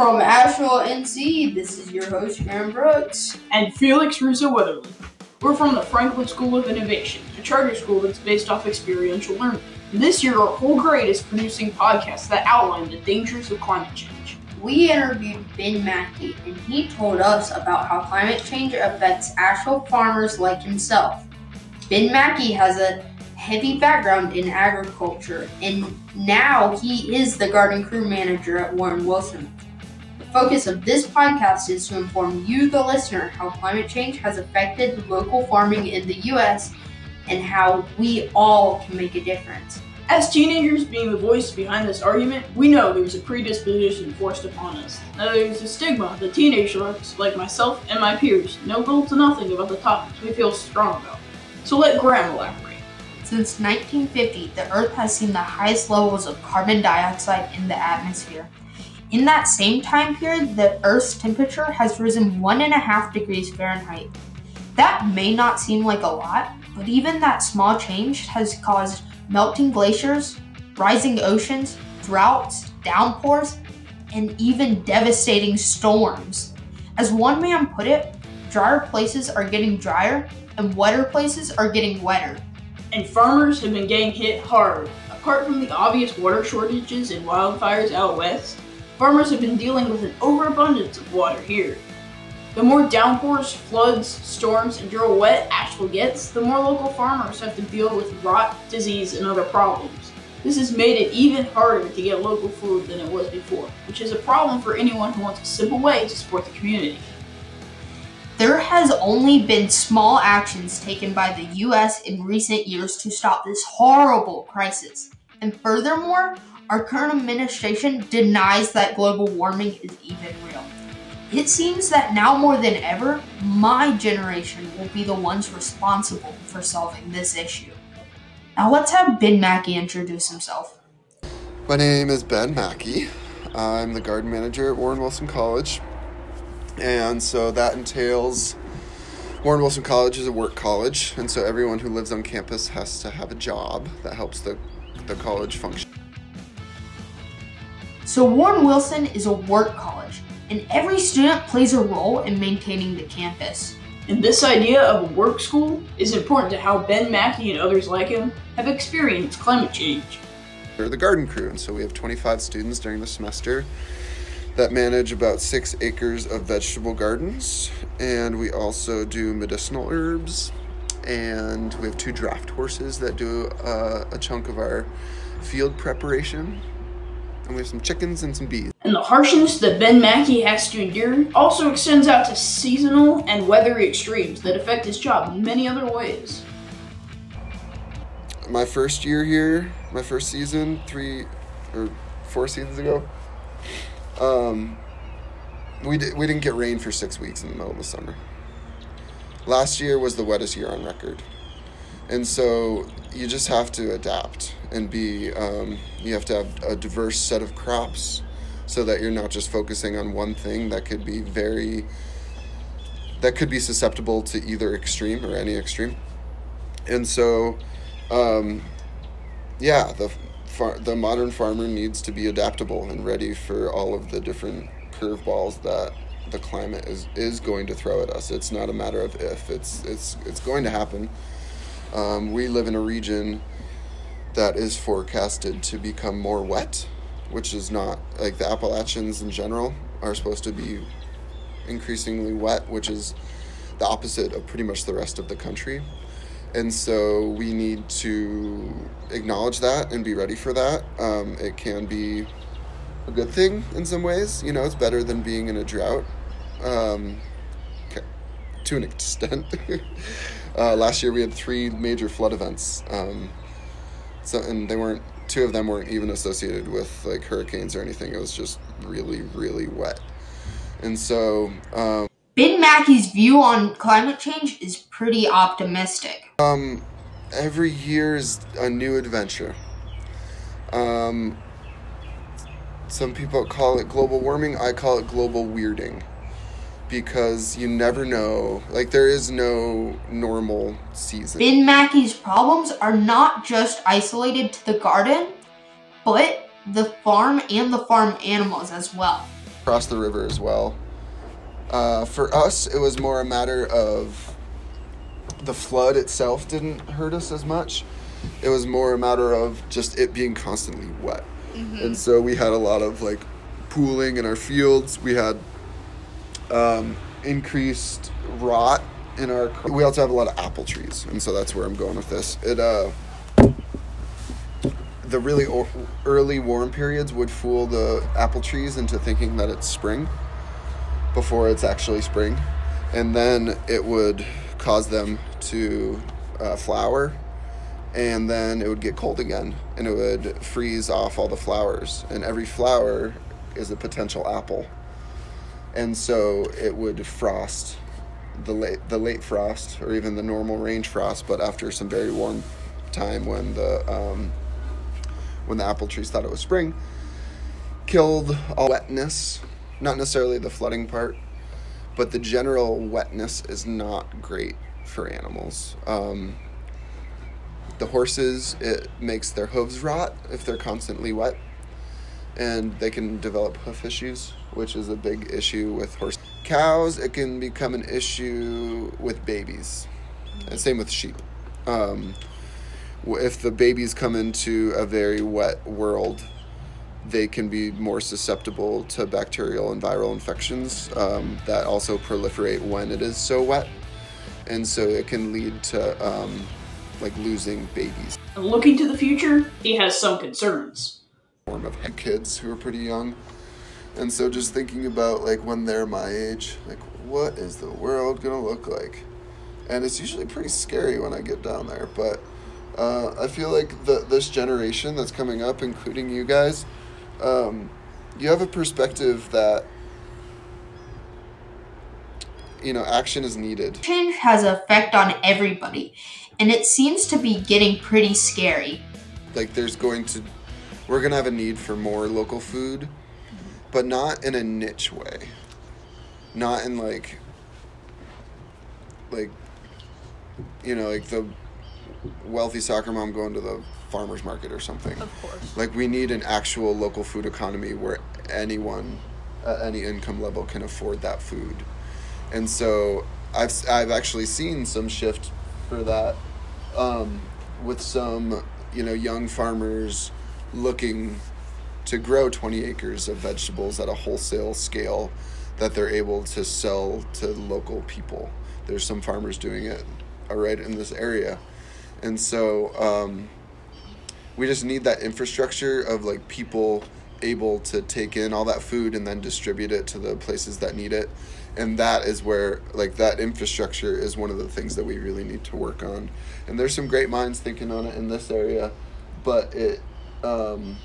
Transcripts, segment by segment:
From Asheville, NC, this is your host, Graham Brooks. And Felix Russo Weatherly. We're from the Franklin School of Innovation, a charter school that's based off experiential learning. And this year, our whole grade is producing podcasts that outline the dangers of climate change. We interviewed Ben Mackey, and he told us about how climate change affects Asheville farmers like himself. Ben Mackey has a heavy background in agriculture, and now he is the garden crew manager at Warren Wilson. The focus of this podcast is to inform you, the listener, how climate change has affected local farming in the U.S. and how we all can make a difference. As teenagers being the voice behind this argument, we know there's a predisposition forced upon us. Now there's a stigma that teenagers, like myself and my peers, know little to nothing about the topics we feel strong about. So let Graham elaborate. Since 1950, the Earth has seen the highest levels of carbon dioxide in the atmosphere. In that same time period, the Earth's temperature has risen one and a half degrees Fahrenheit. That may not seem like a lot, but even that small change has caused melting glaciers, rising oceans, droughts, downpours, and even devastating storms. As one man put it, drier places are getting drier and wetter places are getting wetter and farmers have been getting hit hard. Apart from the obvious water shortages and wildfires out west, farmers have been dealing with an overabundance of water here. The more downpours, floods, storms, and dry wet Asheville gets, the more local farmers have to deal with rot, disease, and other problems. This has made it even harder to get local food than it was before, which is a problem for anyone who wants a simple way to support the community. There has only been small actions taken by the US in recent years to stop this horrible crisis. And furthermore, our current administration denies that global warming is even real. It seems that now more than ever, my generation will be the ones responsible for solving this issue. Now let's have Ben Mackey introduce himself. My name is Ben Mackey. I'm the garden manager at Warren Wilson College. And so that entails Warren Wilson College is a work college, and so everyone who lives on campus has to have a job that helps the, the college function. So, Warren Wilson is a work college, and every student plays a role in maintaining the campus. And this idea of a work school is important to how Ben Mackey and others like him have experienced climate change. We're the garden crew, and so we have 25 students during the semester that manage about six acres of vegetable gardens. And we also do medicinal herbs. And we have two draft horses that do uh, a chunk of our field preparation. And we have some chickens and some bees. And the harshness that Ben Mackey has to endure also extends out to seasonal and weathery extremes that affect his job in many other ways. My first year here, my first season, three or four seasons ago, um, we, di- we didn't get rain for six weeks in the middle of the summer. Last year was the wettest year on record. And so you just have to adapt and be, um, you have to have a diverse set of crops so that you're not just focusing on one thing that could be very, that could be susceptible to either extreme or any extreme. And so, um, yeah, the far, the modern farmer needs to be adaptable and ready for all of the different curveballs that the climate is, is going to throw at us. It's not a matter of if. It's it's it's going to happen. Um, we live in a region that is forecasted to become more wet, which is not like the Appalachians in general are supposed to be increasingly wet, which is the opposite of pretty much the rest of the country. And so we need to acknowledge that and be ready for that. Um, it can be a good thing in some ways. You know, it's better than being in a drought um, to an extent. uh, last year we had three major flood events. Um, so, and they weren't, two of them weren't even associated with like hurricanes or anything. It was just really, really wet. And so, um, Ben Mackey's view on climate change is pretty optimistic. Um, every year is a new adventure. Um, some people call it global warming. I call it global weirding because you never know. Like there is no normal season. Ben Mackey's problems are not just isolated to the garden, but the farm and the farm animals as well across the river as well. Uh, for us, it was more a matter of the flood itself didn't hurt us as much. It was more a matter of just it being constantly wet. And so we had a lot of like pooling in our fields. We had um, increased rot in our. We also have a lot of apple trees, and so that's where I'm going with this. It uh, the really o- early warm periods would fool the apple trees into thinking that it's spring before it's actually spring, and then it would cause them to uh, flower, and then it would get cold again, and it would freeze off all the flowers, and every flower is a potential apple, and so it would frost the late the late frost or even the normal range frost, but after some very warm time when the um, when the apple trees thought it was spring, killed all wetness, not necessarily the flooding part, but the general wetness is not great for animals. Um, the horses, it makes their hooves rot if they're constantly wet, and they can develop hoof issues, which is a big issue with horse. Cows, it can become an issue with babies, and same with sheep. Um, if the babies come into a very wet world, they can be more susceptible to bacterial and viral infections um, that also proliferate when it is so wet, and so it can lead to um, like losing babies. Looking to the future, he has some concerns. Form of kids who are pretty young, and so just thinking about like when they're my age, like what is the world gonna look like? And it's usually pretty scary when I get down there, but uh, I feel like the this generation that's coming up, including you guys, um, you have a perspective that you know action is needed. Change has an effect on everybody, and it seems to be getting pretty scary. like there's going to we're to have a need for more local food but not in a niche way. Not in like like you know like the wealthy soccer mom going to the farmers market or something. Of course. like we need an actual local food economy where anyone at any income level can afford that food. And so i've, I've actually seen some shift for that um, with some you know young farmers looking to grow 20 acres of vegetables at a wholesale scale that they're able to sell to local people. There's some farmers doing it uh, right in this area. And so um, we just need that infrastructure of like people able to take in all that food and then distribute it to the places that need it. And that is where like that infrastructure is one of the things that we really need to work on. And there's some great minds thinking on it in this area but it um,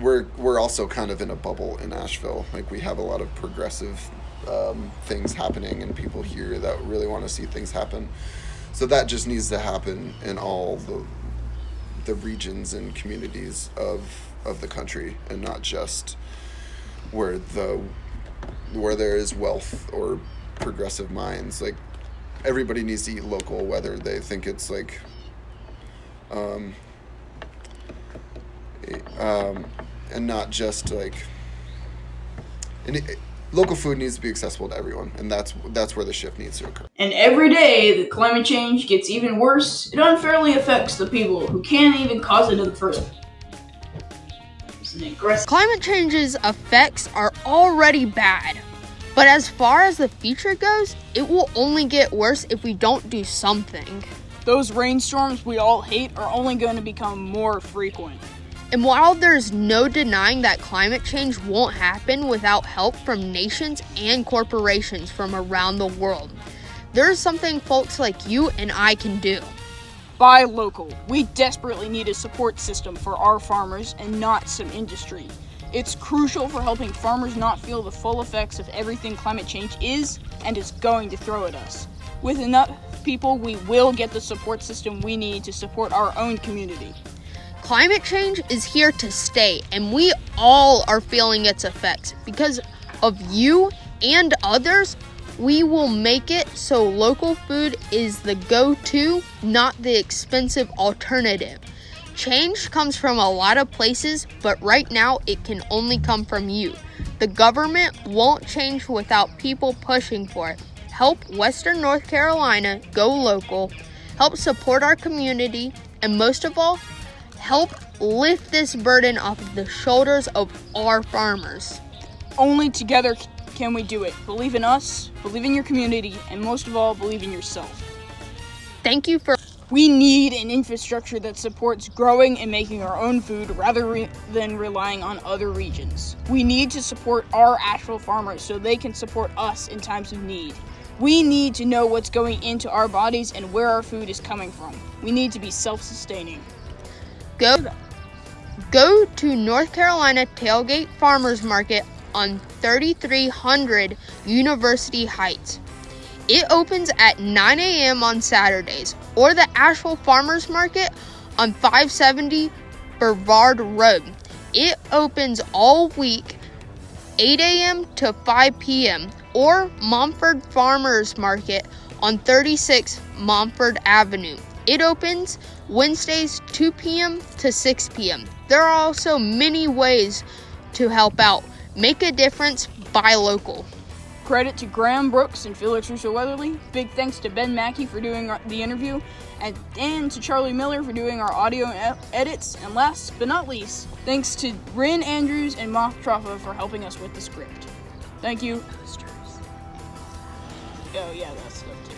we're we're also kind of in a bubble in Asheville. Like we have a lot of progressive um, things happening and people here that really want to see things happen. So that just needs to happen in all the the regions and communities of of the country and not just where the where there is wealth or progressive minds. Like everybody needs to eat local whether they think it's like um, eh, um and not just like and it, local food needs to be accessible to everyone and that's that's where the shift needs to occur And every day that climate change gets even worse, it unfairly affects the people who can't even cause it in the first place. Aggressive. Climate change's effects are already bad. But as far as the future goes, it will only get worse if we don't do something. Those rainstorms we all hate are only going to become more frequent. And while there's no denying that climate change won't happen without help from nations and corporations from around the world, there's something folks like you and I can do. Buy local. We desperately need a support system for our farmers and not some industry. It's crucial for helping farmers not feel the full effects of everything climate change is and is going to throw at us. With enough people, we will get the support system we need to support our own community. Climate change is here to stay, and we all are feeling its effects. Because of you and others, we will make it so local food is the go to, not the expensive alternative. Change comes from a lot of places, but right now it can only come from you. The government won't change without people pushing for it. Help Western North Carolina go local, help support our community, and most of all, help lift this burden off of the shoulders of our farmers. Only together can we do it. Believe in us, believe in your community, and most of all, believe in yourself. Thank you for We need an infrastructure that supports growing and making our own food rather re- than relying on other regions. We need to support our actual farmers so they can support us in times of need. We need to know what's going into our bodies and where our food is coming from. We need to be self sustaining. Go go to North Carolina Tailgate Farmers Market on 3300 University Heights. It opens at 9 a.m. on Saturdays, or the Asheville Farmers Market on 570 Brevard Road. It opens all week, 8 a.m. to 5 p.m., or Montford Farmers Market on 36 Montford Avenue. It opens Wednesdays 2 p.m. to 6 p.m. There are also many ways to help out. Make a difference, buy local. Credit to Graham Brooks and Felix Russo Weatherly. Big thanks to Ben Mackey for doing the interview, and, and to Charlie Miller for doing our audio e- edits. And last but not least, thanks to Rin Andrews and Moth Troffa for helping us with the script. Thank you. Oh, yeah, that stuff too.